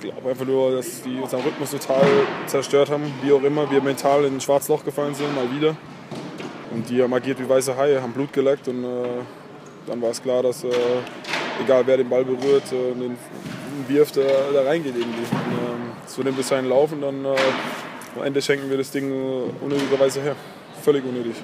Ich glaube einfach nur, dass die unseren Rhythmus total zerstört haben, wie auch immer. Wir mental in ein schwarzes Loch gefallen sind, mal wieder. Und die haben agiert wie weiße Haie, haben Blut geleckt und äh, dann war es klar, dass äh, egal wer den Ball berührt, äh, den wirft, äh, da reingeht irgendwie. Und, äh, so nimmt es seinen Lauf und dann äh, am Ende schenken wir das Ding äh, unnötigerweise her. Völlig unnötig.